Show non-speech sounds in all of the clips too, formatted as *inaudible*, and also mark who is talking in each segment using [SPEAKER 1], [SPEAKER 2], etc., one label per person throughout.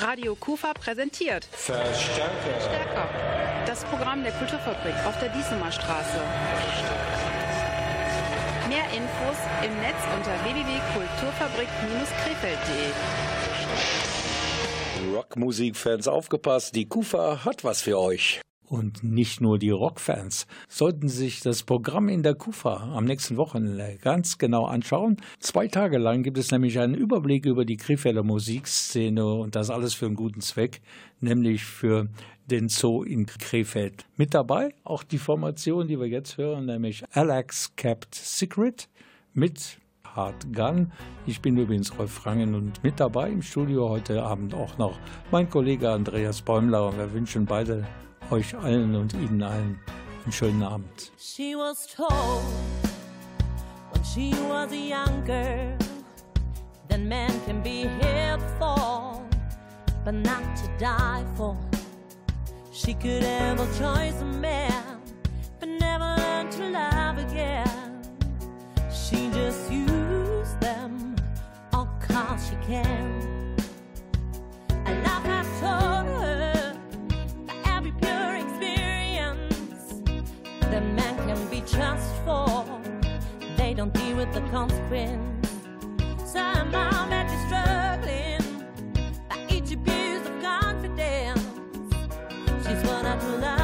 [SPEAKER 1] Radio Kufa präsentiert
[SPEAKER 2] Verstärker.
[SPEAKER 1] Stärker. Das Programm der Kulturfabrik auf der Diesemer Straße. Mehr Infos im Netz unter www.kulturfabrik-krefeld.de.
[SPEAKER 2] Rockmusikfans aufgepasst, die Kufa hat was für euch.
[SPEAKER 3] Und nicht nur die Rockfans sollten sich das Programm in der Kufa am nächsten Wochenende ganz genau anschauen. Zwei Tage lang gibt es nämlich einen Überblick über die Krefelder Musikszene und das alles für einen guten Zweck, nämlich für den Zoo in Krefeld. Mit dabei auch die Formation, die wir jetzt hören, nämlich Alex Kept Secret mit Hard Gun. Ich bin übrigens Rolf Frangen und mit dabei im Studio heute Abend auch noch mein Kollege Andreas Bäumler und wir wünschen beide euch allen und Ihnen allen einen schönen Abend.
[SPEAKER 4] She was told when she was a young girl that man can be here for, but not to die for. She could a choice of man, but never learn to love again. She just used them all cause she can. And love has told be for. They don't deal with the consequence. Some mom that is struggling by each abuse of confidence. She's one out to love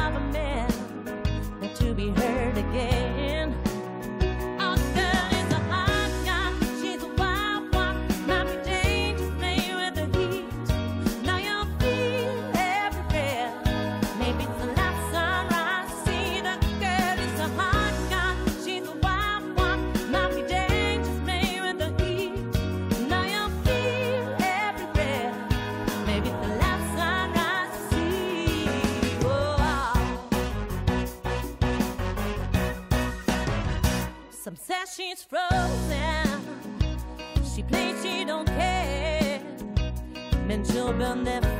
[SPEAKER 4] Men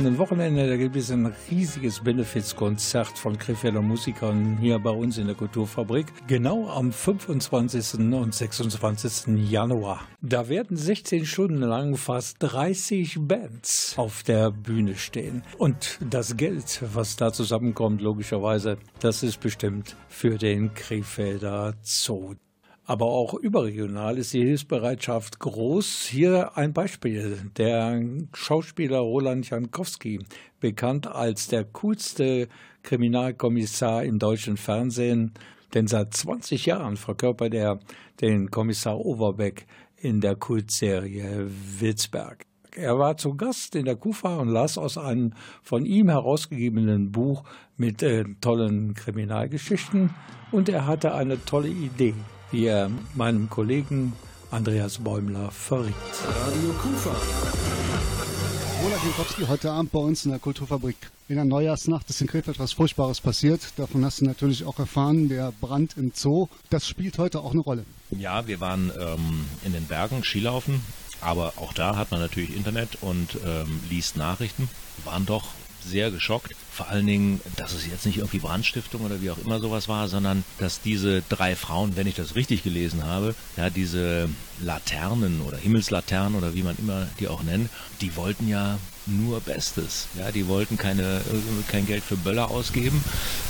[SPEAKER 3] kommenden Wochenende, da gibt es ein riesiges Benefizkonzert von Krefelder Musikern hier bei uns in der Kulturfabrik. Genau am 25. und 26. Januar. Da werden 16 Stunden lang fast 30 Bands auf der Bühne stehen. Und das Geld, was da zusammenkommt, logischerweise, das ist bestimmt für den Krefelder Zoo. Aber auch überregional ist die Hilfsbereitschaft groß. Hier ein Beispiel. Der Schauspieler Roland Jankowski, bekannt als der coolste Kriminalkommissar im deutschen Fernsehen, denn seit 20 Jahren verkörpert er den Kommissar Overbeck in der Kultserie Wilsberg. Er war zu Gast in der KUFA und las aus einem von ihm herausgegebenen Buch mit äh, tollen Kriminalgeschichten und er hatte eine tolle Idee wie er meinem Kollegen Andreas Bäumler verriet.
[SPEAKER 5] Radio Kufa.
[SPEAKER 6] Roland Jankowski heute Abend bei uns in der Kulturfabrik. In der Neujahrsnacht ist in Krefeld etwas Furchtbares passiert. Davon hast du natürlich auch erfahren, der Brand im Zoo. Das spielt heute auch eine Rolle.
[SPEAKER 7] Ja, wir waren ähm, in den Bergen Skilaufen, aber auch da hat man natürlich Internet und ähm, liest Nachrichten. Waren doch sehr geschockt. Vor allen Dingen, dass es jetzt nicht irgendwie Brandstiftung oder wie auch immer sowas war, sondern dass diese drei Frauen, wenn ich das richtig gelesen habe, ja, diese Laternen oder Himmelslaternen oder wie man immer die auch nennt, die wollten ja nur Bestes. Ja, die wollten keine, kein Geld für Böller ausgeben,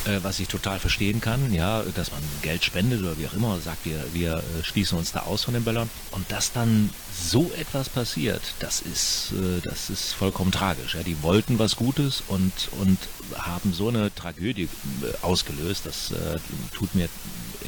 [SPEAKER 7] äh, was ich total verstehen kann. Ja, dass man Geld spendet oder wie auch immer, sagt, wir, wir äh, schließen uns da aus von den Böllern. Und dass dann so etwas passiert, das ist, äh, das ist vollkommen tragisch. Ja, die wollten was Gutes und, und haben so eine Tragödie äh, ausgelöst. Das äh, tut mir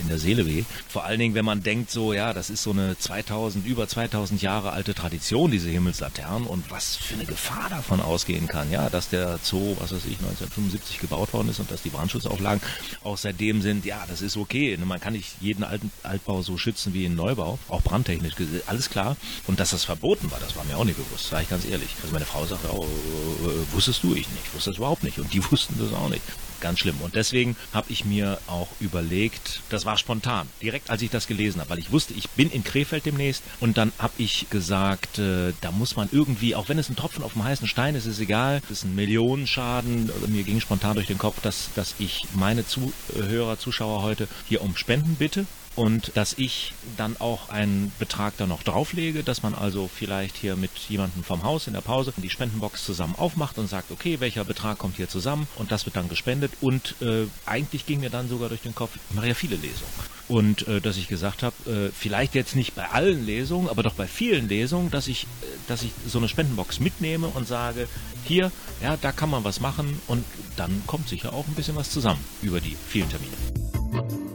[SPEAKER 7] in der Seele weh. Vor allen Dingen, wenn man denkt, so, ja, das ist so eine 2000, über 2000 Jahre alte Tradition, diese Himmelslaternen und was für eine Gefahr davon ausgehen kann, ja, dass der Zoo, was weiß ich, 1975 gebaut worden ist und dass die Brandschutzauflagen auch seitdem sind, ja, das ist okay. Man kann nicht jeden alten Altbau so schützen wie einen Neubau, auch brandtechnisch, alles klar. Und dass das verboten war, das war mir auch nicht bewusst, sage ich ganz ehrlich. Also meine Frau sagte, oh, äh, wusstest du ich nicht, wusste das überhaupt nicht und die *laughs* wussten das auch nicht ganz schlimm. Und deswegen habe ich mir auch überlegt, das war spontan, direkt als ich das gelesen habe, weil ich wusste, ich bin in Krefeld demnächst und dann habe ich gesagt, äh, da muss man irgendwie, auch wenn es ein Tropfen auf dem heißen Stein ist, ist egal, das ist ein Millionenschaden. Mir ging spontan durch den Kopf, dass, dass ich meine Zuhörer, Zuschauer heute hier um Spenden bitte und dass ich dann auch einen Betrag da noch drauflege, dass man also vielleicht hier mit jemandem vom Haus in der Pause die Spendenbox zusammen aufmacht und sagt, okay, welcher Betrag kommt hier zusammen? Und das wird dann gespendet. Und äh, eigentlich ging mir dann sogar durch den Kopf, ich mache ja viele Lesungen. Und äh, dass ich gesagt habe, äh, vielleicht jetzt nicht bei allen Lesungen, aber doch bei vielen Lesungen, dass ich, äh, dass ich so eine Spendenbox mitnehme und sage, hier, ja, da kann man was machen. Und dann kommt sicher auch ein bisschen was zusammen über die vielen Termine.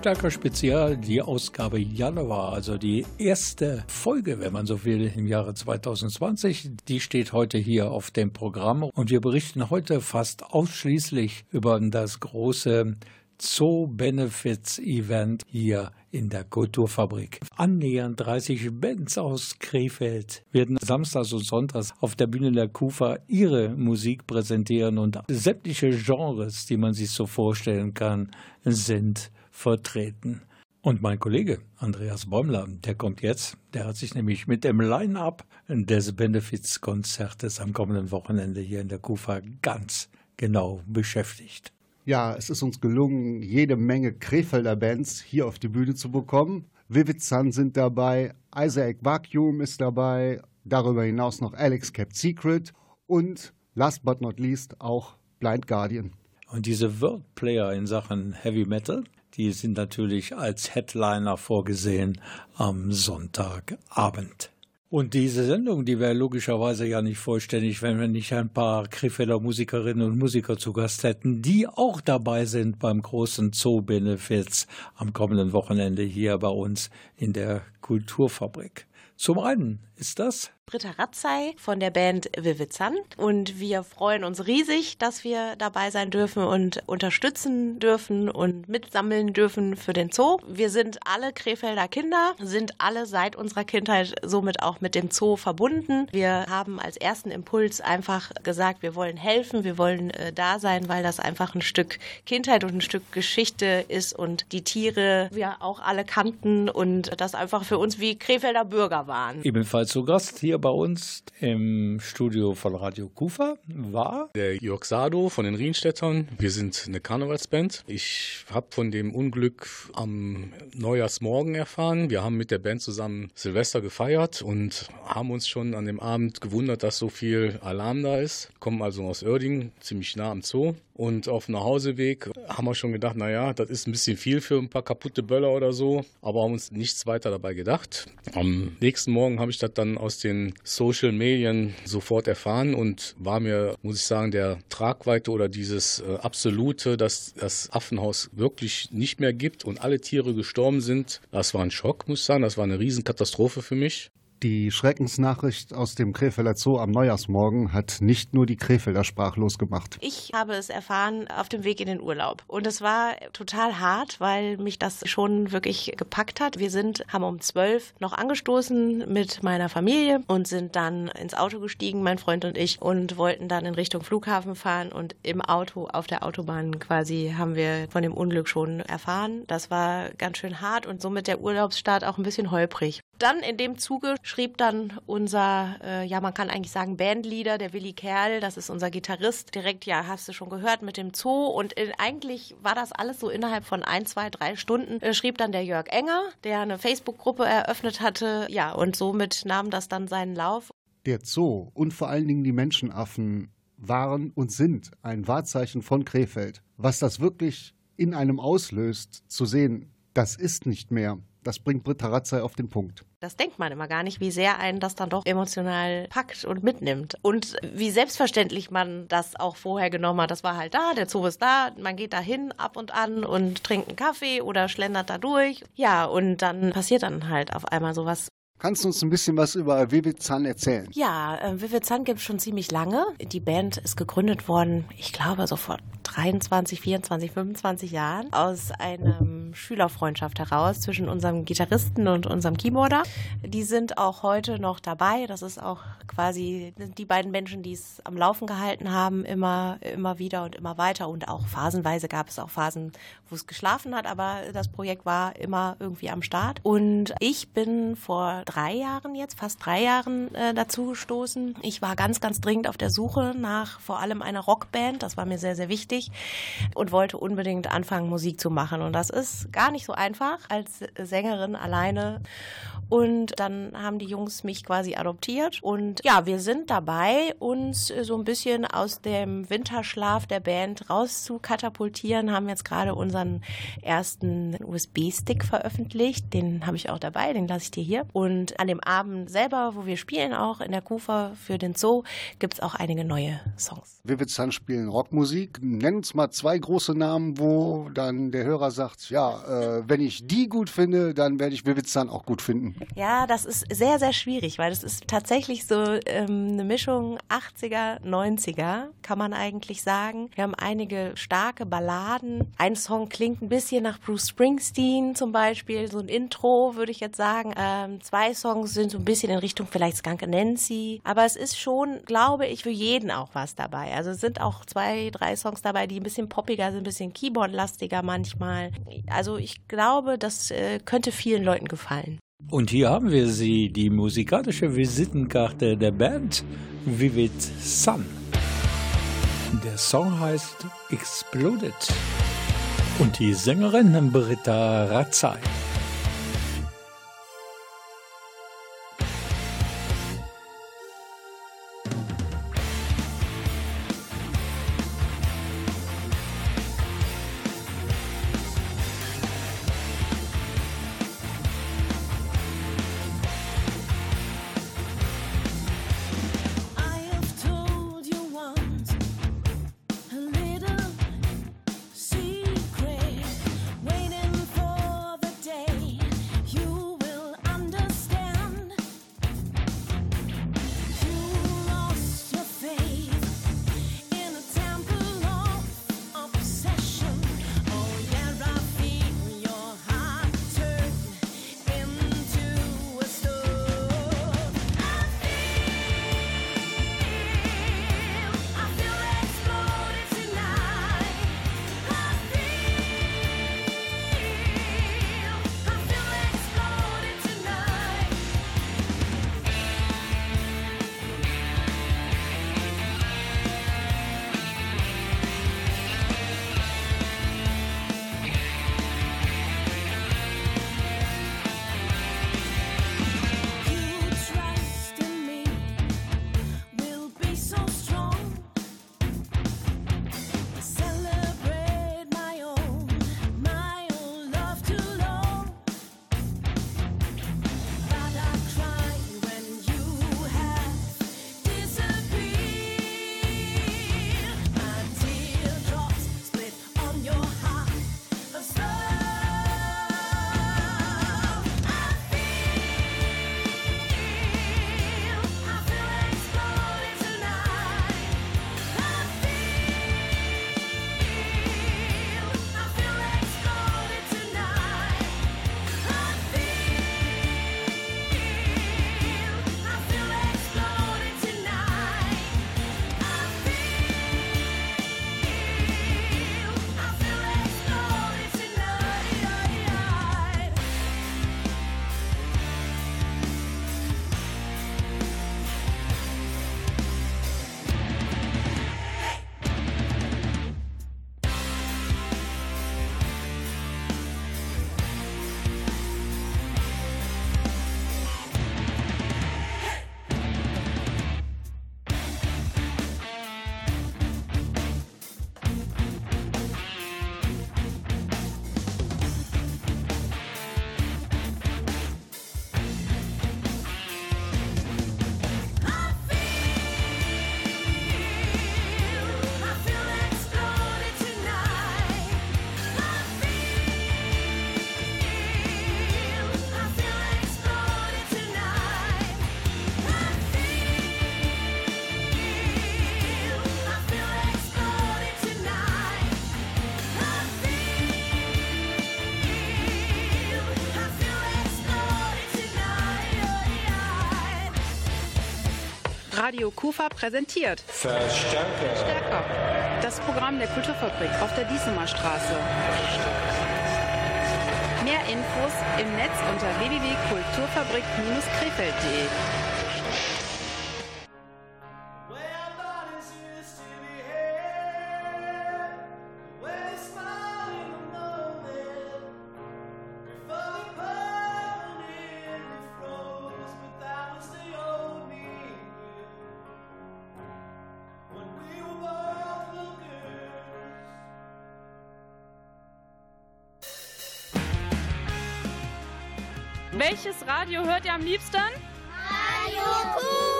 [SPEAKER 3] Verstärker Spezial, die Ausgabe Januar, also die erste Folge, wenn man so will, im Jahre 2020. Die steht heute hier auf dem Programm und wir berichten heute fast ausschließlich über das große Zoo Benefits Event hier in der Kulturfabrik. Annähernd 30 Bands aus Krefeld werden samstags und sonntags auf der Bühne der Kufa ihre Musik präsentieren und sämtliche Genres, die man sich so vorstellen kann, sind vertreten. Und mein Kollege Andreas Bäumler, der kommt jetzt, der hat sich nämlich mit dem Line-Up des Benefizkonzertes am kommenden Wochenende hier in der Kufa ganz genau beschäftigt.
[SPEAKER 6] Ja, es ist uns gelungen, jede Menge Krefelder Bands hier auf die Bühne zu bekommen. Vivid Sun sind dabei, Isaac Vacuum ist dabei, darüber hinaus noch Alex Kept Secret und last but not least auch Blind Guardian.
[SPEAKER 3] Und diese World Player in Sachen Heavy Metal, die sind natürlich als Headliner vorgesehen am Sonntagabend. Und diese Sendung, die wäre logischerweise ja nicht vollständig, wenn wir nicht ein paar Krefelder Musikerinnen und Musiker zu Gast hätten, die auch dabei sind beim großen Zoo-Benefits am kommenden Wochenende hier bei uns in der Kulturfabrik. Zum einen ist das
[SPEAKER 5] Britta Ratzei von der Band Vivid Sun. Und wir freuen uns riesig, dass wir dabei sein dürfen und unterstützen dürfen und mitsammeln dürfen für den Zoo. Wir sind alle Krefelder Kinder, sind alle seit unserer Kindheit somit auch mit dem Zoo verbunden. Wir haben als ersten Impuls einfach gesagt, wir wollen helfen, wir wollen äh, da sein, weil das einfach ein Stück Kindheit und ein Stück Geschichte ist und die Tiere wir auch alle kannten und das einfach für uns wie Krefelder Bürger waren.
[SPEAKER 3] Ebenfalls zu Gast hier bei uns im Studio von Radio Kufa war
[SPEAKER 8] der Jörg Sado von den Rienstädtern. Wir sind eine Karnevalsband. Ich habe von dem Unglück am Neujahrsmorgen erfahren. Wir haben mit der Band zusammen Silvester gefeiert und haben uns schon an dem Abend gewundert, dass so viel Alarm da ist. Kommen also aus Oerding, ziemlich nah am Zoo. Und auf dem Nachhauseweg haben wir schon gedacht, naja, das ist ein bisschen viel für ein paar kaputte Böller oder so, aber haben uns nichts weiter dabei gedacht. Am nächsten Morgen habe ich das dann aus den Social Medien sofort erfahren und war mir, muss ich sagen, der Tragweite oder dieses äh, absolute, dass das Affenhaus wirklich nicht mehr gibt und alle Tiere gestorben sind, das war ein Schock, muss ich sagen. Das war eine Riesenkatastrophe für mich.
[SPEAKER 6] Die Schreckensnachricht aus dem Krefelder Zoo am Neujahrsmorgen hat nicht nur die Krefelder sprachlos gemacht.
[SPEAKER 5] Ich habe es erfahren auf dem Weg in den Urlaub. Und es war total hart, weil mich das schon wirklich gepackt hat. Wir sind, haben um zwölf noch angestoßen mit meiner Familie und sind dann ins Auto gestiegen, mein Freund und ich, und wollten dann in Richtung Flughafen fahren. Und im Auto, auf der Autobahn quasi, haben wir von dem Unglück schon erfahren. Das war ganz schön hart und somit der Urlaubsstart auch ein bisschen holprig. Dann in dem Zuge schrieb dann unser, äh, ja, man kann eigentlich sagen, Bandleader, der Willi Kerl, das ist unser Gitarrist, direkt, ja, hast du schon gehört, mit dem Zoo. Und in, eigentlich war das alles so innerhalb von ein, zwei, drei Stunden, äh, schrieb dann der Jörg Enger, der eine Facebook-Gruppe eröffnet hatte. Ja, und somit nahm das dann seinen Lauf.
[SPEAKER 6] Der Zoo und vor allen Dingen die Menschenaffen waren und sind ein Wahrzeichen von Krefeld. Was das wirklich in einem auslöst, zu sehen, das ist nicht mehr. Das bringt Britta Ratzei auf den Punkt.
[SPEAKER 5] Das denkt man immer gar nicht, wie sehr einen das dann doch emotional packt und mitnimmt. Und wie selbstverständlich man das auch vorher genommen hat. Das war halt da, der Zoo ist da, man geht da hin ab und an und trinkt einen Kaffee oder schlendert da durch. Ja, und dann passiert dann halt auf einmal sowas
[SPEAKER 6] Kannst du uns ein bisschen was über Vivid Sun erzählen?
[SPEAKER 5] Ja, äh, Vivid Sun gibt es schon ziemlich lange. Die Band ist gegründet worden, ich glaube, so vor 23, 24, 25 Jahren aus einer Schülerfreundschaft heraus zwischen unserem Gitarristen und unserem Keyboarder. Die sind auch heute noch dabei. Das ist auch quasi die beiden Menschen, die es am Laufen gehalten haben, immer, immer wieder und immer weiter. Und auch phasenweise gab es auch Phasen, wo es geschlafen hat, aber das Projekt war immer irgendwie am Start. Und ich bin vor drei Jahren jetzt, fast drei Jahren äh, dazu gestoßen. Ich war ganz, ganz dringend auf der Suche nach vor allem einer Rockband. Das war mir sehr, sehr wichtig und wollte unbedingt anfangen, Musik zu machen. Und das ist gar nicht so einfach als Sängerin alleine. Und dann haben die Jungs mich quasi adoptiert. Und ja, wir sind dabei, uns so ein bisschen aus dem Winterschlaf der Band raus zu katapultieren. Haben jetzt gerade unseren ersten USB-Stick veröffentlicht. Den habe ich auch dabei, den lasse ich dir hier. Und an dem Abend selber, wo wir spielen, auch in der Kufa für den Zoo, gibt es auch einige neue Songs.
[SPEAKER 6] Vivid Sun spielen Rockmusik. Nennen nenn uns mal zwei große Namen, wo dann der Hörer sagt, ja, äh, wenn ich die gut finde, dann werde ich Vivid Sun auch gut finden.
[SPEAKER 5] Ja, das ist sehr, sehr schwierig, weil das ist tatsächlich so ähm, eine Mischung 80er, 90er, kann man eigentlich sagen. Wir haben einige starke Balladen. Ein Song klingt ein bisschen nach Bruce Springsteen zum Beispiel, so ein Intro, würde ich jetzt sagen. Ähm, zwei Songs sind so ein bisschen in Richtung vielleicht Skunk Nancy. Aber es ist schon, glaube ich, für jeden auch was dabei. Also es sind auch zwei, drei Songs dabei, die ein bisschen poppiger sind, ein bisschen Keyboard-lastiger manchmal. Also ich glaube, das äh, könnte vielen Leuten gefallen.
[SPEAKER 9] Und hier haben wir sie, die musikalische Visitenkarte der Band Vivid Sun. Der Song heißt Exploded. Und die Sängerin Britta Razzai.
[SPEAKER 10] Radio Kufa präsentiert.
[SPEAKER 3] Verstärker.
[SPEAKER 10] Stärker. Das Programm der Kulturfabrik auf der Diesemer Straße. Mehr Infos im Netz unter www.kulturfabrik-krefeld.de.
[SPEAKER 1] Welches Radio hört ihr am liebsten?
[SPEAKER 11] Radio Kufa!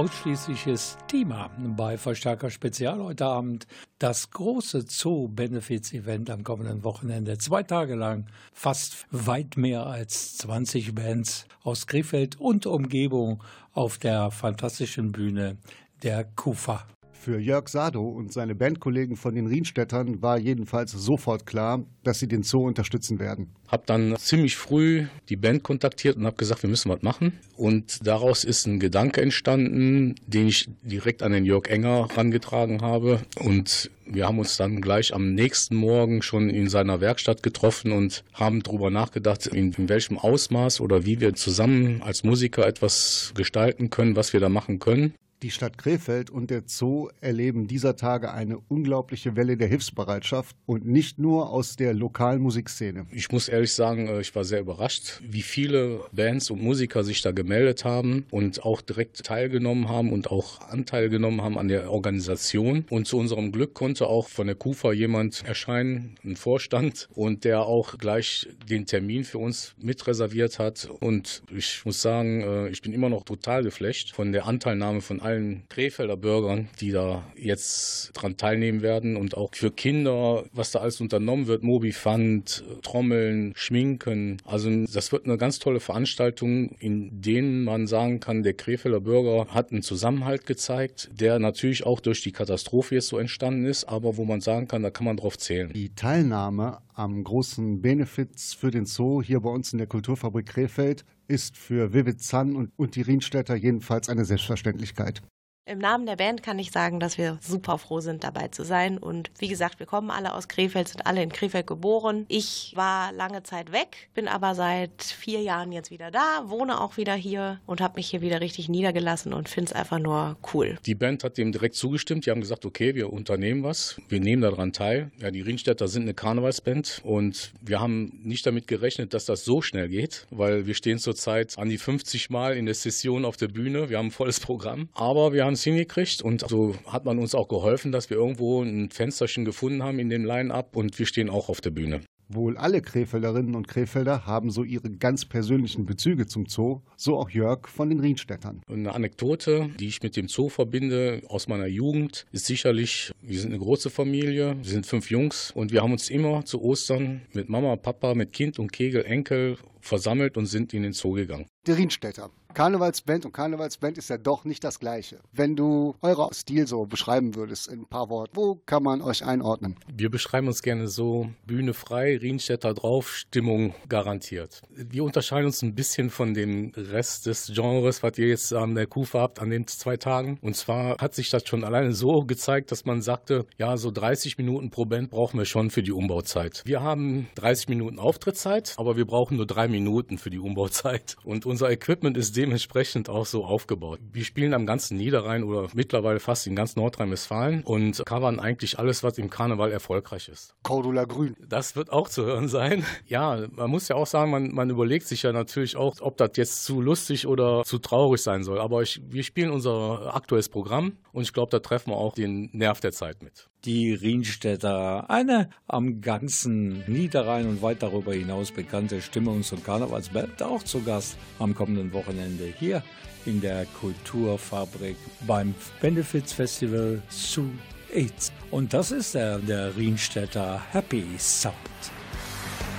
[SPEAKER 3] Ausschließliches Thema bei Verstärker Spezial heute Abend. Das große Zoo-Benefits-Event am kommenden Wochenende. Zwei Tage lang fast weit mehr als 20 Bands aus Krefeld und Umgebung auf der fantastischen Bühne der KUFA.
[SPEAKER 6] Für Jörg Sado und seine Bandkollegen von den Rienstädtern war jedenfalls sofort klar, dass sie den Zoo unterstützen werden.
[SPEAKER 8] Hab dann ziemlich früh die Band kontaktiert und habe gesagt, wir müssen was machen. Und daraus ist ein Gedanke entstanden, den ich direkt an den Jörg Enger herangetragen habe. Und wir haben uns dann gleich am nächsten Morgen schon in seiner Werkstatt getroffen und haben darüber nachgedacht, in, in welchem Ausmaß oder wie wir zusammen als Musiker etwas gestalten können, was wir da machen können.
[SPEAKER 6] Die Stadt Krefeld und der Zoo erleben dieser Tage eine unglaubliche Welle der Hilfsbereitschaft und nicht nur aus der lokalen Musikszene.
[SPEAKER 8] Ich muss ehrlich sagen, äh, ich war sehr überrascht, wie viele Bands und Musiker sich da gemeldet haben und auch direkt teilgenommen haben und auch Anteil genommen haben an der Organisation. Und zu unserem Glück konnte auch von der KUFA jemand erscheinen, ein Vorstand, und der auch gleich den Termin für uns mitreserviert hat. Und ich muss sagen, äh, ich bin immer noch total geflecht von der Anteilnahme von allen allen Krefelder Bürgern, die da jetzt dran teilnehmen werden und auch für Kinder, was da alles unternommen wird, Mobi Fund, Trommeln, Schminken. Also das wird eine ganz tolle Veranstaltung, in denen man sagen kann, der Krefelder Bürger hat einen Zusammenhalt gezeigt, der natürlich auch durch die Katastrophe jetzt so entstanden ist, aber wo man sagen kann, da kann man drauf zählen.
[SPEAKER 6] Die Teilnahme am großen Benefits für den Zoo hier bei uns in der Kulturfabrik Krefeld ist für Vivid Sun und, und die Rienstädter jedenfalls eine Selbstverständlichkeit.
[SPEAKER 5] Im Namen der Band kann ich sagen, dass wir super froh sind, dabei zu sein. Und wie gesagt, wir kommen alle aus Krefeld, sind alle in Krefeld geboren. Ich war lange Zeit weg, bin aber seit vier Jahren jetzt wieder da, wohne auch wieder hier und habe mich hier wieder richtig niedergelassen und finde es einfach nur cool.
[SPEAKER 8] Die Band hat dem direkt zugestimmt. Die haben gesagt, okay, wir unternehmen was, wir nehmen daran teil. Ja, die Rienstädter sind eine Karnevalsband und wir haben nicht damit gerechnet, dass das so schnell geht, weil wir stehen zurzeit an die 50 Mal in der Session auf der Bühne. Wir haben ein volles Programm, aber wir haben es hingekriegt und so hat man uns auch geholfen, dass wir irgendwo ein Fensterchen gefunden haben in dem Line-Up und wir stehen auch auf der Bühne.
[SPEAKER 6] Wohl alle Krefelderinnen und Krefelder haben so ihre ganz persönlichen Bezüge zum Zoo, so auch Jörg von den Rienstädtern.
[SPEAKER 8] Eine Anekdote, die ich mit dem Zoo verbinde aus meiner Jugend, ist sicherlich, wir sind eine große Familie, wir sind fünf Jungs und wir haben uns immer zu Ostern mit Mama, Papa, mit Kind und Kegel, Enkel versammelt und sind in den Zoo gegangen.
[SPEAKER 6] Die Rienstädter. Karnevalsband und Karnevalsband ist ja doch nicht das Gleiche. Wenn du euren Stil so beschreiben würdest in ein paar Worten, wo kann man euch einordnen?
[SPEAKER 8] Wir beschreiben uns gerne so Bühne frei, Rienstädter drauf, Stimmung garantiert. Wir unterscheiden uns ein bisschen von dem Rest des Genres, was ihr jetzt an der Kufa habt, an den zwei Tagen. Und zwar hat sich das schon alleine so gezeigt, dass man sagte, ja, so 30 Minuten pro Band brauchen wir schon für die Umbauzeit. Wir haben 30 Minuten Auftrittszeit, aber wir brauchen nur drei Minuten für die Umbauzeit. Und unser Equipment ist dementsprechend auch so aufgebaut. Wir spielen am ganzen Niederrhein oder mittlerweile fast in ganz Nordrhein-Westfalen und covern eigentlich alles, was im Karneval erfolgreich ist.
[SPEAKER 6] Cordula Grün.
[SPEAKER 8] Das wird auch zu hören sein. *laughs* Ja, man muss ja auch sagen, man, man überlegt sich ja natürlich auch, ob das jetzt zu lustig oder zu traurig sein soll. Aber ich, wir spielen unser aktuelles Programm und ich glaube, da treffen wir auch den Nerv der Zeit mit
[SPEAKER 3] die Rienstädter, eine am ganzen Niederrhein und weit darüber hinaus bekannte Stimmungs- und Karnevalsband, auch zu Gast am kommenden Wochenende hier in der Kulturfabrik beim Benefits Festival zu AIDS. Und das ist der, der Rienstädter Happy Sound.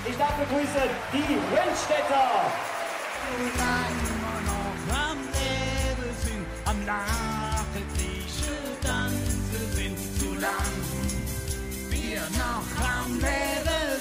[SPEAKER 12] Ich darf begrüßen die Rienstädter!
[SPEAKER 10] Am Leben am Nachrichten lang. Wir noch am Leben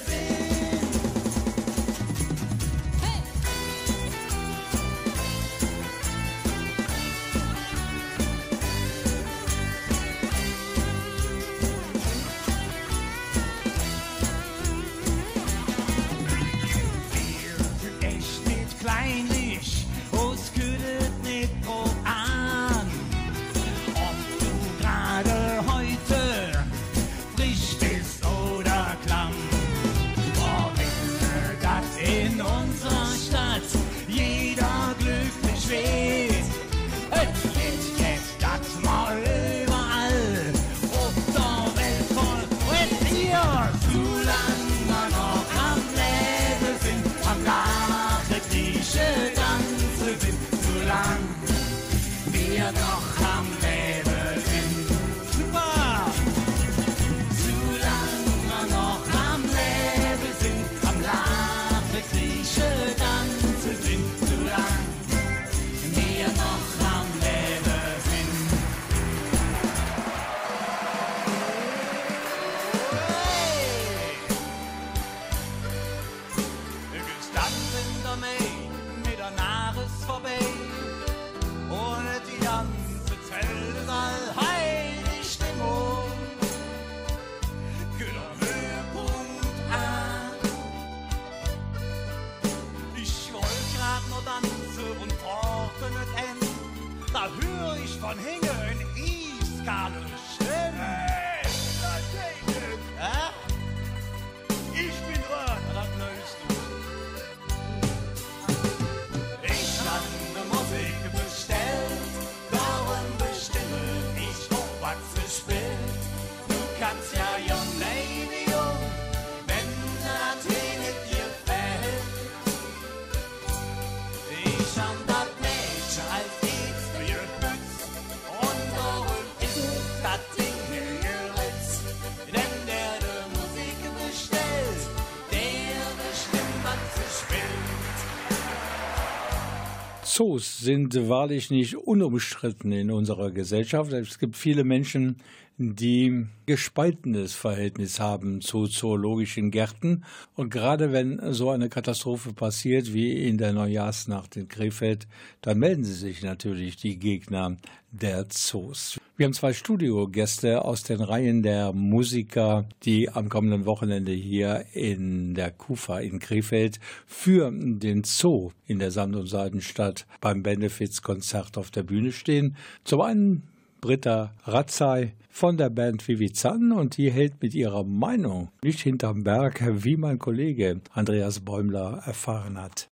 [SPEAKER 3] Zoos sind wahrlich nicht unumstritten in unserer Gesellschaft. Es gibt viele Menschen, die gespaltenes Verhältnis haben zu zoologischen Gärten. Und gerade wenn so eine Katastrophe passiert wie in der Neujahrsnacht in Krefeld, dann melden sie sich natürlich die Gegner der Zoos. Wir haben zwei Studiogäste aus den Reihen der Musiker, die am kommenden Wochenende hier in der Kufa in Krefeld für den Zoo in der Sand- und Seidenstadt beim Benefizkonzert auf der Bühne stehen. Zum einen Britta Ratzai von der Band Vivizan und die hält mit ihrer Meinung nicht hinterm Berg, wie mein Kollege Andreas Bäumler erfahren hat.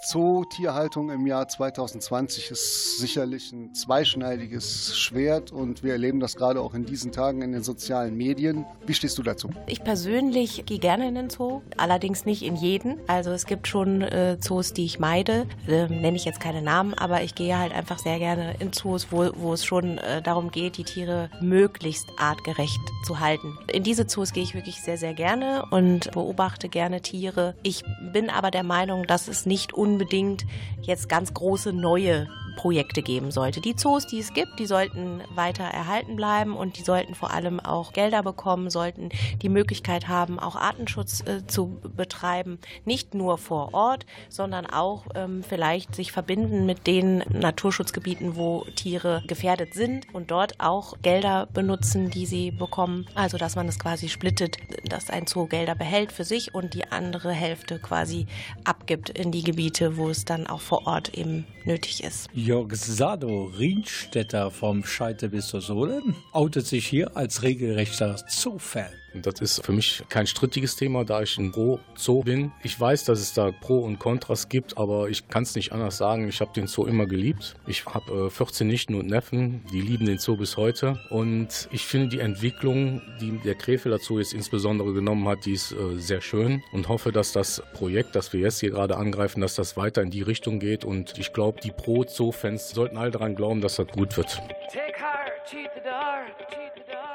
[SPEAKER 6] Zootierhaltung im Jahr 2020 ist sicherlich ein zweischneidiges Schwert und wir erleben das gerade auch in diesen Tagen in den sozialen Medien. Wie stehst du dazu?
[SPEAKER 5] Ich persönlich gehe gerne in den Zoo, allerdings nicht in jeden. Also es gibt schon äh, Zoos, die ich meide, äh, nenne ich jetzt keine Namen, aber ich gehe halt einfach sehr gerne in Zoos, wo, wo es schon äh, darum geht, die Tiere möglichst artgerecht zu halten. In diese Zoos gehe ich wirklich sehr, sehr gerne und beobachte gerne Tiere. Ich bin aber der Meinung, dass es nicht unbedingt jetzt ganz große neue Projekte geben sollte. Die Zoos, die es gibt, die sollten weiter erhalten bleiben und die sollten vor allem auch Gelder bekommen, sollten die Möglichkeit haben, auch Artenschutz äh, zu betreiben. Nicht nur vor Ort, sondern auch ähm, vielleicht sich verbinden mit den Naturschutzgebieten, wo Tiere gefährdet sind und dort auch Gelder benutzen, die sie bekommen. Also, dass man es quasi splittet, dass ein Zoo Gelder behält für sich und die andere Hälfte quasi abgibt in die Gebiete, wo es dann auch vor Ort eben nötig ist.
[SPEAKER 3] Jörg Sado Rienstädter vom Scheite bis zur Sohle outet sich hier als regelrechter Zoo-Fan.
[SPEAKER 8] Das ist für mich kein strittiges Thema, da ich ein Pro-Zoo bin. Ich weiß, dass es da Pro und Kontras gibt, aber ich kann es nicht anders sagen. Ich habe den Zoo immer geliebt. Ich habe äh, 14 Nichten und Neffen, die lieben den Zoo bis heute. Und ich finde die Entwicklung, die der Krefelder Zoo jetzt insbesondere genommen hat, die ist äh, sehr schön und hoffe, dass das Projekt, das wir jetzt hier gerade angreifen, dass das weiter in die Richtung geht. Und ich glaube, die Pro-Zoo-Fans sollten alle daran glauben, dass das gut wird.
[SPEAKER 12] Take heart, cheat the dark, cheat the dark.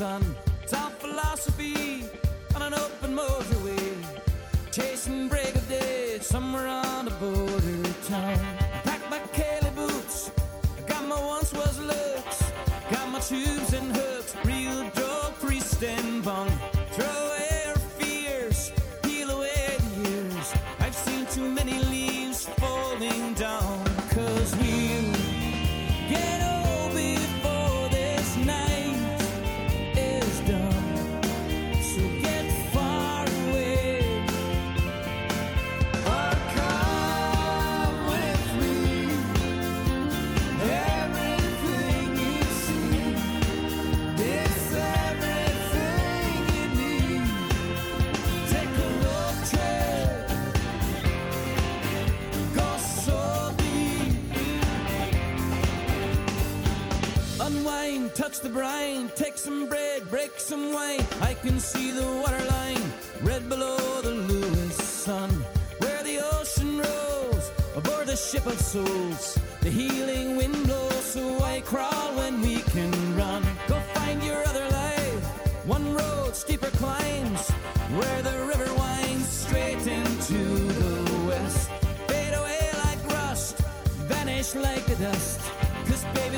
[SPEAKER 10] Sun. It's philosophy on an open motorway, chasing break of day somewhere on the border town. Pack my Kelly boots, I got my once was looks, got my tubes and hooks, real free stand the brine, take some bread, break some wine. I can see the waterline, red below the Lewis sun, where the ocean rolls aboard the ship of souls. The healing wind blows, so I crawl when we can run. Go find your other life, one road, steeper climbs, where the river winds straight into the west. Fade away like rust, vanish like the dust.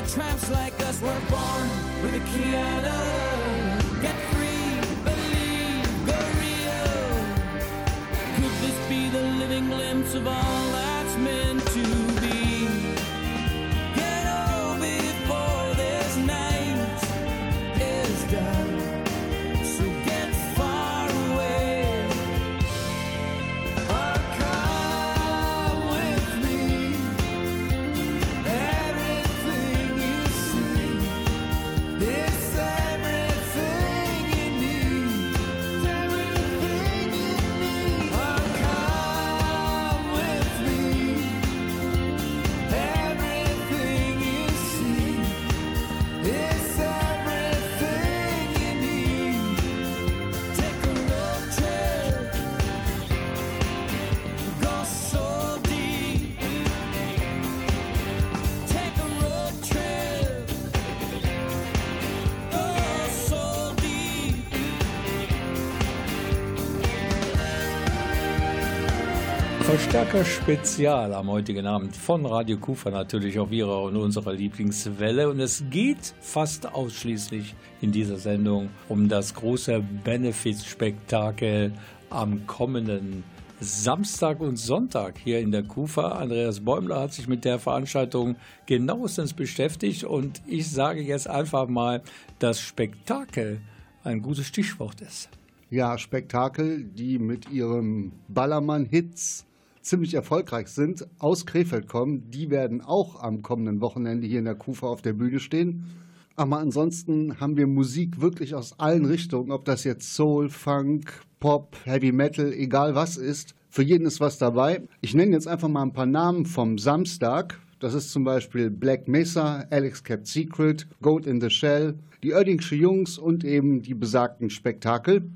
[SPEAKER 10] Tramps like us were born with a key and a Get free, believe, go real. Could this be the living glimpse of all that's meant to
[SPEAKER 3] Verstärker Spezial am heutigen Abend von Radio Kufa natürlich auf ihrer und unserer Lieblingswelle. Und es geht fast ausschließlich in dieser Sendung um das große Benefizspektakel am kommenden Samstag und Sonntag hier in der Kufa. Andreas Bäumler hat sich mit der Veranstaltung genauestens beschäftigt und ich sage jetzt einfach mal, dass Spektakel ein gutes Stichwort ist.
[SPEAKER 6] Ja, Spektakel, die mit ihrem Ballermann-Hits ziemlich erfolgreich sind, aus Krefeld kommen. Die werden auch am kommenden Wochenende hier in der Kufa auf der Bühne stehen. Aber ansonsten haben wir Musik wirklich aus allen Richtungen, ob das jetzt Soul, Funk, Pop, Heavy Metal, egal was ist. Für jeden ist was dabei. Ich nenne jetzt einfach mal ein paar Namen vom Samstag. Das ist zum Beispiel Black Mesa, Alex Kept Secret, Goat in the Shell, die Oerdingsche Jungs und eben die besagten Spektakel.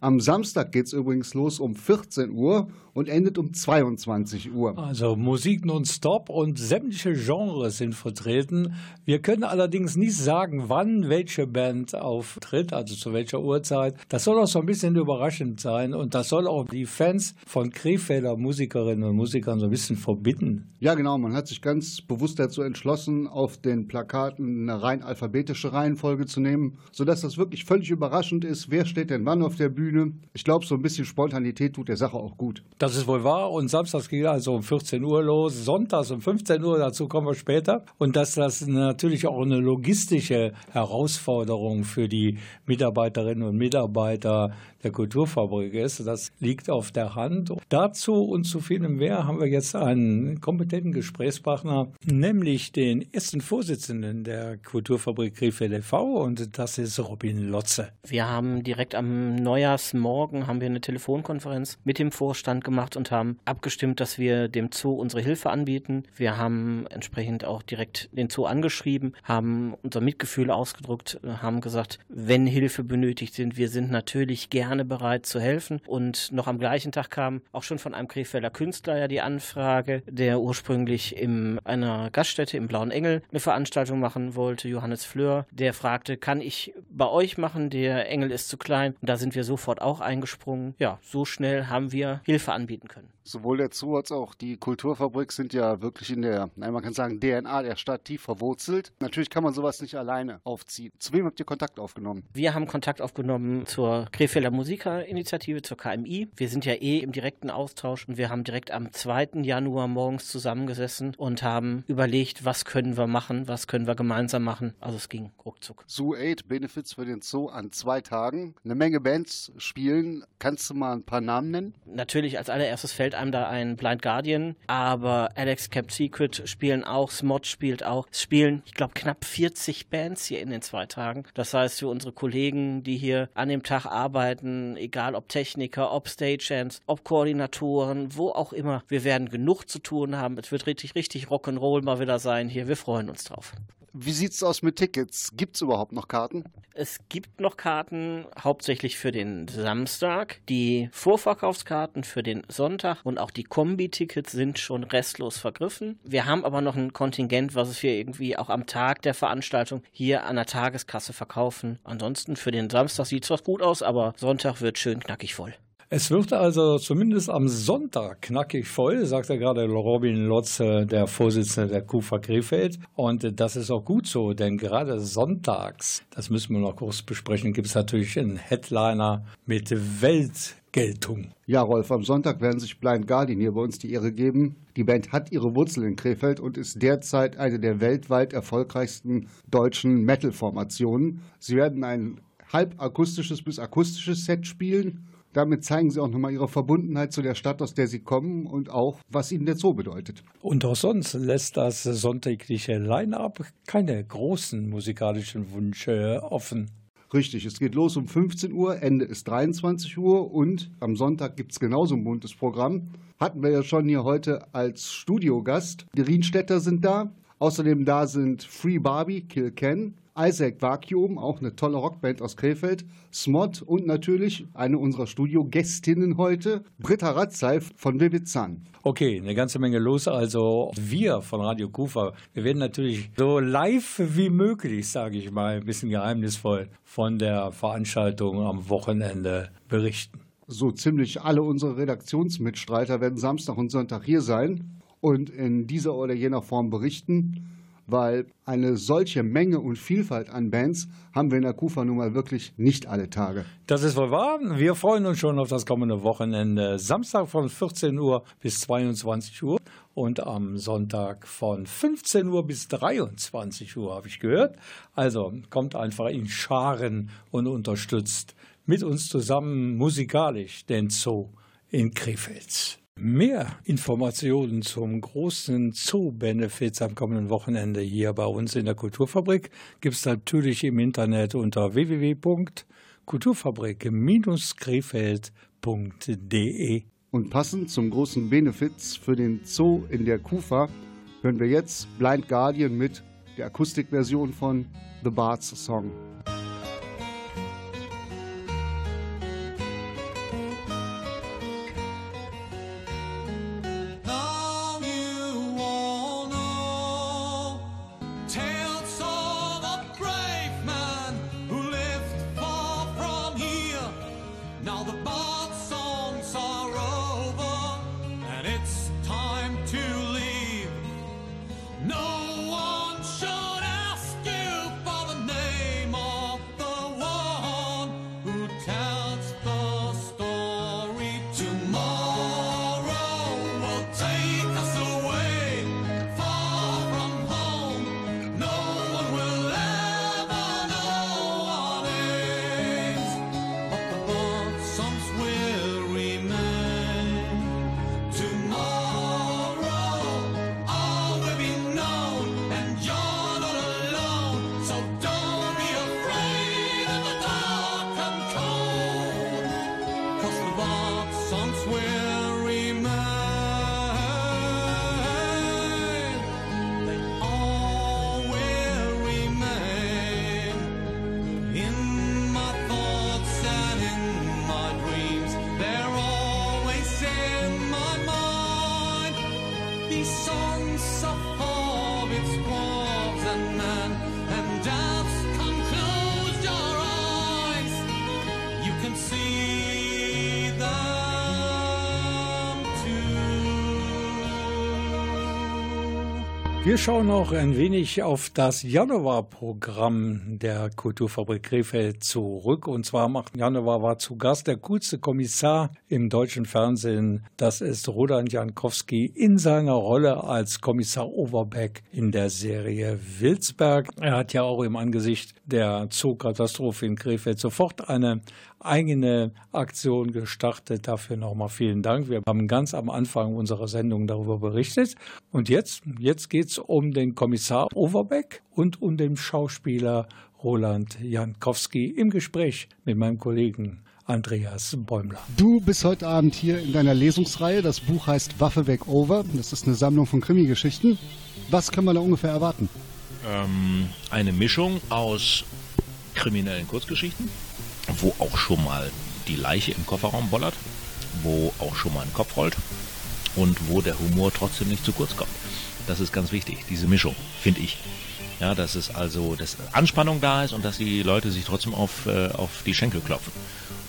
[SPEAKER 6] Am Samstag geht es übrigens los um 14 Uhr und endet um 22 Uhr.
[SPEAKER 3] Also Musik nonstop und sämtliche Genres sind vertreten. Wir können allerdings nicht sagen, wann welche Band auftritt, also zu welcher Uhrzeit. Das soll auch so ein bisschen überraschend sein und das soll auch die Fans von Krefelder Musikerinnen und Musikern so ein bisschen verbinden.
[SPEAKER 6] Ja, genau. Man hat sich ganz bewusst dazu entschlossen, auf den Plakaten eine rein alphabetische Reihenfolge zu nehmen, sodass das wirklich völlig überraschend ist. Wer steht denn wann auf der Bühne? Ich glaube, so ein bisschen Spontanität tut der Sache auch gut.
[SPEAKER 3] Das ist wohl wahr. Und samstags ging also um 14 Uhr los, sonntags um 15 Uhr, dazu kommen wir später. Und dass das natürlich auch eine logistische Herausforderung für die Mitarbeiterinnen und Mitarbeiter der Kulturfabrik ist, das liegt auf der Hand. Dazu und zu vielem mehr haben wir jetzt einen kompetenten Gesprächspartner, nämlich den ersten Vorsitzenden der Kulturfabrik Krefeld e.V. und das ist Robin Lotze.
[SPEAKER 13] Wir haben direkt am Neujahrsmorgen haben wir eine Telefonkonferenz mit dem Vorstand gemacht und haben abgestimmt, dass wir dem Zoo unsere Hilfe anbieten. Wir haben entsprechend auch direkt den Zoo angeschrieben, haben unser Mitgefühl ausgedrückt, haben gesagt, wenn Hilfe benötigt sind, wir sind natürlich gerne bereit zu helfen. Und noch am gleichen Tag kam auch schon von einem Krefelder Künstler ja die Anfrage, der ursprünglich in einer Gaststätte im Blauen Engel eine Veranstaltung machen wollte, Johannes Fleur. Der fragte, kann ich bei euch machen? Der Engel ist zu klein. Und da sind wir sofort auch eingesprungen. Ja, so schnell haben wir Hilfe anbieten können.
[SPEAKER 6] Sowohl der Zoo als auch die Kulturfabrik sind ja wirklich in der, man kann sagen, DNA der Stadt tief verwurzelt. Natürlich kann man sowas nicht alleine aufziehen. Zu wem habt ihr Kontakt aufgenommen?
[SPEAKER 13] Wir haben Kontakt aufgenommen zur Krefelder Musikerinitiative, zur KMI. Wir sind ja eh im direkten Austausch und wir haben direkt am 2. Januar morgens zusammengesessen und haben überlegt, was können wir machen, was können wir gemeinsam machen. Also es ging ruckzuck.
[SPEAKER 6] Zoo 8 Benefits für den Zoo an zwei Tagen. Eine Menge Bands spielen. Kannst du mal ein paar Namen nennen?
[SPEAKER 13] Natürlich als allererstes fällt fällt einem da ein Blind Guardian, aber Alex Kept Secret spielen auch, Smod spielt auch. Es spielen, ich glaube, knapp 40 Bands hier in den zwei Tagen. Das heißt, für unsere Kollegen, die hier an dem Tag arbeiten, egal ob Techniker, ob Stagehands, ob Koordinatoren, wo auch immer, wir werden genug zu tun haben. Es wird richtig, richtig Rock'n'Roll mal wieder sein hier. Wir freuen uns drauf.
[SPEAKER 6] Wie sieht's aus mit Tickets? Gibt es überhaupt noch Karten?
[SPEAKER 13] Es gibt noch Karten, hauptsächlich für den Samstag. Die Vorverkaufskarten für den Sonntag und auch die Kombi-Tickets sind schon restlos vergriffen. Wir haben aber noch ein Kontingent, was wir irgendwie auch am Tag der Veranstaltung hier an der Tageskasse verkaufen. Ansonsten für den Samstag sieht es was gut aus, aber Sonntag wird schön knackig voll.
[SPEAKER 3] Es wird also zumindest am Sonntag knackig voll, sagt ja gerade Robin Lotze, der Vorsitzende der KUFA Krefeld. Und das ist auch gut so, denn gerade sonntags, das müssen wir noch kurz besprechen, gibt es natürlich einen Headliner mit Weltgeltung.
[SPEAKER 6] Ja, Rolf, am Sonntag werden sich Blind Guardian hier bei uns die Ehre geben. Die Band hat ihre Wurzeln in Krefeld und ist derzeit eine der weltweit erfolgreichsten deutschen Metal-Formationen. Sie werden ein halb akustisches bis akustisches Set spielen damit zeigen sie auch nochmal ihre Verbundenheit zu der Stadt, aus der sie kommen und auch, was ihnen der Zoo bedeutet.
[SPEAKER 3] Und auch sonst lässt das sonntägliche Line-Up keine großen musikalischen Wünsche offen.
[SPEAKER 6] Richtig, es geht los um 15 Uhr, Ende ist 23 Uhr und am Sonntag gibt es genauso ein buntes Programm. Hatten wir ja schon hier heute als Studiogast. Die Rienstädter sind da. Außerdem da sind Free Barbie, Kill Ken, Isaac Vacuum, auch eine tolle Rockband aus Krefeld, Smod und natürlich eine unserer Studiogästinnen heute, Britta Ratzei von Vivid Sun.
[SPEAKER 3] Okay, eine ganze Menge los. Also wir von Radio Kufa, wir werden natürlich so live wie möglich, sage ich mal, ein bisschen geheimnisvoll von der Veranstaltung am Wochenende berichten.
[SPEAKER 14] So ziemlich alle unsere Redaktionsmitstreiter werden Samstag und Sonntag hier sein und in dieser oder jener Form berichten, weil eine solche Menge und Vielfalt an Bands haben wir in der Kufa nun mal wirklich nicht alle Tage.
[SPEAKER 3] Das ist wohl wahr. Wir freuen uns schon auf das kommende Wochenende. Samstag von 14 Uhr bis 22 Uhr und am Sonntag von 15 Uhr bis 23 Uhr, habe ich gehört. Also kommt einfach in Scharen und unterstützt mit uns zusammen musikalisch den Zoo in Krefeld. Mehr Informationen zum großen Zoo-Benefits am kommenden Wochenende hier bei uns in der Kulturfabrik gibt es natürlich im Internet unter www.kulturfabrik-krefeld.de.
[SPEAKER 14] Und passend zum großen Benefits für den Zoo in der Kufa hören wir jetzt Blind Guardian mit der Akustikversion von The Bards Song.
[SPEAKER 3] Wir schauen noch ein wenig auf das Januarprogramm der Kulturfabrik Krefeld zurück. Und zwar am 8. Januar war zu Gast der coolste Kommissar im deutschen Fernsehen. Das ist Roland Jankowski in seiner Rolle als Kommissar Overbeck in der Serie Wilsberg. Er hat ja auch im Angesicht der Zookatastrophe in Krefeld sofort eine eigene Aktion gestartet. Dafür nochmal vielen Dank. Wir haben ganz am Anfang unserer Sendung darüber berichtet. Und jetzt, jetzt geht es um den Kommissar Overbeck und um den Schauspieler Roland Jankowski im Gespräch mit meinem Kollegen Andreas Bäumler.
[SPEAKER 14] Du bist heute Abend hier in deiner Lesungsreihe. Das Buch heißt Waffe weg over. Das ist eine Sammlung von Krimi-Geschichten. Was kann man da ungefähr erwarten?
[SPEAKER 7] Ähm, eine Mischung aus kriminellen Kurzgeschichten, wo auch schon mal die Leiche im Kofferraum bollert, wo auch schon mal ein Kopf rollt und wo der Humor trotzdem nicht zu kurz kommt. Das ist ganz wichtig, diese Mischung, finde ich. Ja, dass es also, dass Anspannung da ist und dass die Leute sich trotzdem auf, äh, auf die Schenkel klopfen.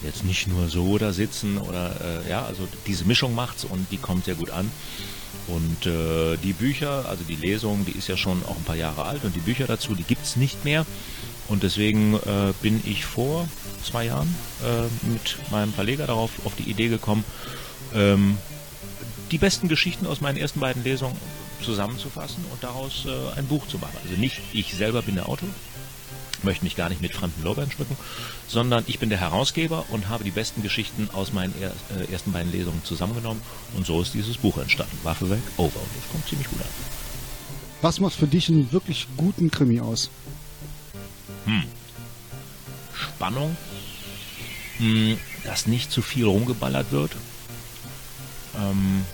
[SPEAKER 7] Jetzt nicht nur so da sitzen oder, äh, ja, also diese Mischung macht's und die kommt sehr gut an. Und äh, die Bücher, also die Lesung, die ist ja schon auch ein paar Jahre alt und die Bücher dazu, die gibt's nicht mehr. Und deswegen äh, bin ich vor zwei Jahren äh, mit meinem Verleger darauf auf die Idee gekommen, ähm, die besten Geschichten aus meinen ersten beiden Lesungen zusammenzufassen und daraus äh, ein Buch zu machen. Also nicht ich selber bin der Autor, möchte mich gar nicht mit fremden Lorbeeren schmücken, sondern ich bin der Herausgeber und habe die besten Geschichten aus meinen er, äh, ersten beiden Lesungen zusammengenommen und so ist dieses Buch entstanden. Waffe weg, over. Und das kommt ziemlich gut an.
[SPEAKER 14] Was macht für dich einen wirklich guten Krimi aus?
[SPEAKER 7] Hm. Spannung, hm, dass nicht zu viel rumgeballert wird, ähm,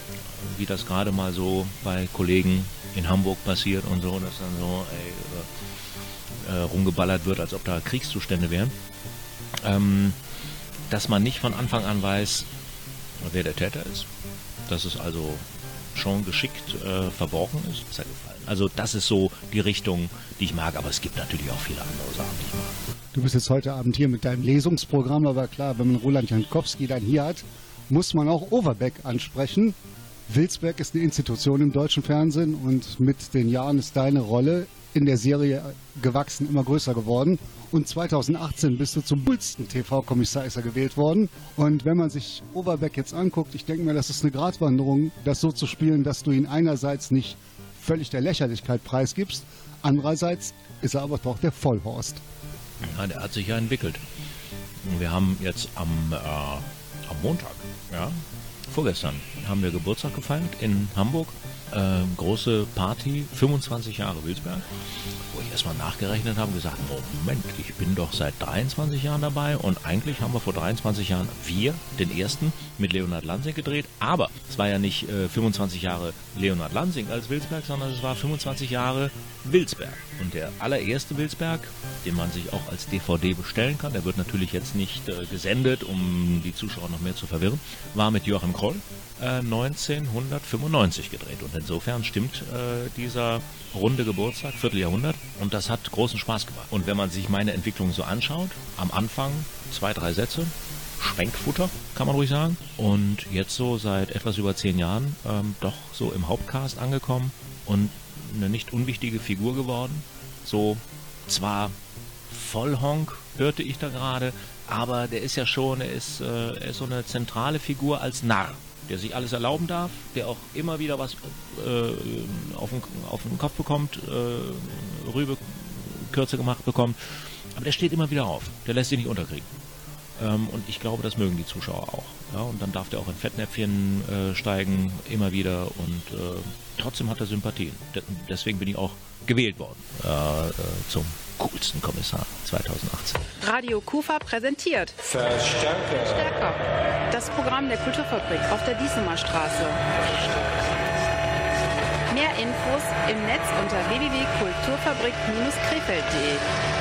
[SPEAKER 7] wie das gerade mal so bei Kollegen in Hamburg passiert und so, dass dann so ey, äh, rumgeballert wird, als ob da Kriegszustände wären. Ähm, dass man nicht von Anfang an weiß, wer der Täter ist. Dass es also schon geschickt äh, verborgen ist. Das Also das ist so die Richtung, die ich mag, aber es gibt natürlich auch viele andere Sachen, die ich mag.
[SPEAKER 6] Du bist jetzt heute Abend hier mit deinem Lesungsprogramm, aber klar, wenn man Roland Jankowski dann hier hat, muss man auch Overbeck ansprechen. Wilsberg ist eine Institution im deutschen Fernsehen und mit den Jahren ist deine Rolle in der Serie gewachsen, immer größer geworden. Und 2018 bist du zum bullsten TV-Kommissar gewählt worden. Und wenn man sich Overbeck jetzt anguckt, ich denke mir, das ist eine Gratwanderung, das so zu spielen, dass du ihn einerseits nicht völlig der Lächerlichkeit preisgibst, andererseits ist er aber doch der Vollhorst.
[SPEAKER 7] Ja, der hat sich ja entwickelt. Wir haben jetzt am, äh, am Montag, ja, vorgestern, haben wir Geburtstag gefeiert in Hamburg äh, große Party, 25 Jahre Wilsberg, wo ich erstmal nachgerechnet habe und gesagt, Moment, ich bin doch seit 23 Jahren dabei und eigentlich haben wir vor 23 Jahren wir den ersten mit Leonhard Lansing gedreht, aber es war ja nicht äh, 25 Jahre Leonhard Lansing als Wilsberg, sondern es war 25 Jahre Wilsberg. Und der allererste Wilsberg, den man sich auch als DVD bestellen kann, der wird natürlich jetzt nicht äh, gesendet, um die Zuschauer noch mehr zu verwirren, war mit Joachim Kroll äh, 1995 gedreht. Und insofern stimmt äh, dieser runde Geburtstag, Vierteljahrhundert, und das hat großen Spaß gemacht. Und wenn man sich meine Entwicklung so anschaut, am Anfang zwei, drei Sätze, Schwenkfutter, kann man ruhig sagen. Und jetzt so seit etwas über zehn Jahren ähm, doch so im Hauptcast angekommen und eine nicht unwichtige Figur geworden. So zwar Vollhonk hörte ich da gerade, aber der ist ja schon, er ist, äh, er ist so eine zentrale Figur als Narr, der sich alles erlauben darf, der auch immer wieder was äh, auf, den, auf den Kopf bekommt, äh, Rübe kürzer gemacht bekommt, aber der steht immer wieder auf, der lässt sich nicht unterkriegen. Ähm, und ich glaube, das mögen die Zuschauer auch. Ja, und dann darf der auch in Fettnäpfchen äh, steigen, immer wieder. Und äh, trotzdem hat er Sympathien. De deswegen bin ich auch gewählt worden äh, äh zum coolsten Kommissar 2018.
[SPEAKER 1] Radio Kufa präsentiert
[SPEAKER 2] Verstärker.
[SPEAKER 1] Stärker. Das Programm der Kulturfabrik auf der Diesemer Straße. Mehr Infos im Netz unter www.kulturfabrik-krefeld.de.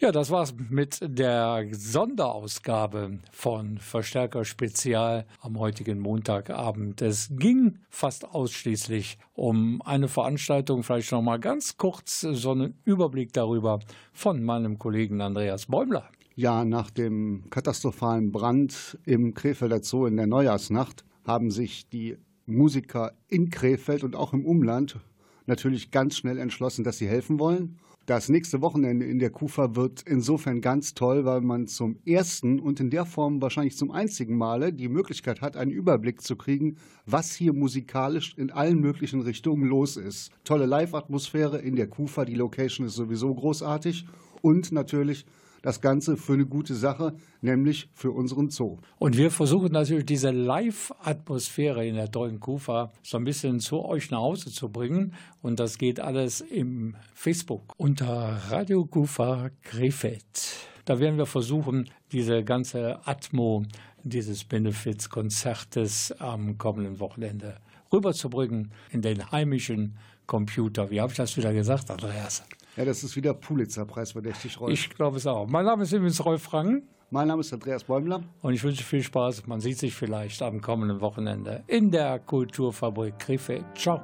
[SPEAKER 3] Ja, das war's mit der Sonderausgabe von Verstärker Spezial am heutigen Montagabend. Es ging fast ausschließlich um eine Veranstaltung, vielleicht noch mal ganz kurz so einen Überblick darüber von meinem Kollegen Andreas Bäumler.
[SPEAKER 6] Ja, nach dem katastrophalen Brand im Krefelder Zoo in der Neujahrsnacht haben sich die Musiker in Krefeld und auch im Umland natürlich ganz schnell entschlossen, dass sie helfen wollen das nächste Wochenende in der Kufa wird insofern ganz toll, weil man zum ersten und in der Form wahrscheinlich zum einzigen Male die Möglichkeit hat, einen Überblick zu kriegen, was hier musikalisch in allen möglichen Richtungen los ist. Tolle Live-Atmosphäre in der Kufa, die Location ist sowieso großartig und natürlich das Ganze für eine gute Sache, nämlich für unseren Zoo.
[SPEAKER 3] Und wir versuchen natürlich diese Live-Atmosphäre in der tollen Kufa so ein bisschen zu euch nach Hause zu bringen. Und das geht alles im Facebook unter Radio Kufa Krefeld. Da werden wir versuchen, diese ganze Atmo dieses Benefits-Konzertes am kommenden Wochenende rüberzubringen in den heimischen Computer. Wie habe ich das wieder gesagt, Andreas?
[SPEAKER 6] Ja, das ist wieder Pulitzer-Preis verdächtig,
[SPEAKER 3] Rolf. Ich glaube es auch. Mein Name ist übrigens Rolf Rang.
[SPEAKER 6] Mein Name ist Andreas Bäumler.
[SPEAKER 3] Und ich wünsche viel Spaß. Man sieht sich vielleicht am kommenden Wochenende in der Kulturfabrik Krefeld. Ciao.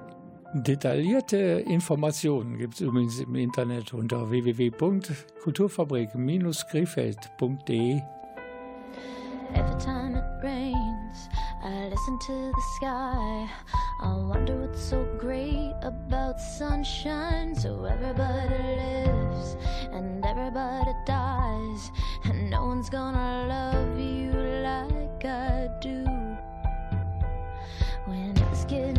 [SPEAKER 3] Detaillierte Informationen gibt es übrigens im Internet unter www.kulturfabrik-krefeld.de. Every time it rains, I listen to the sky. I wonder what's so great about sunshine. So everybody lives and everybody dies, and no one's gonna love you like I do. When it was getting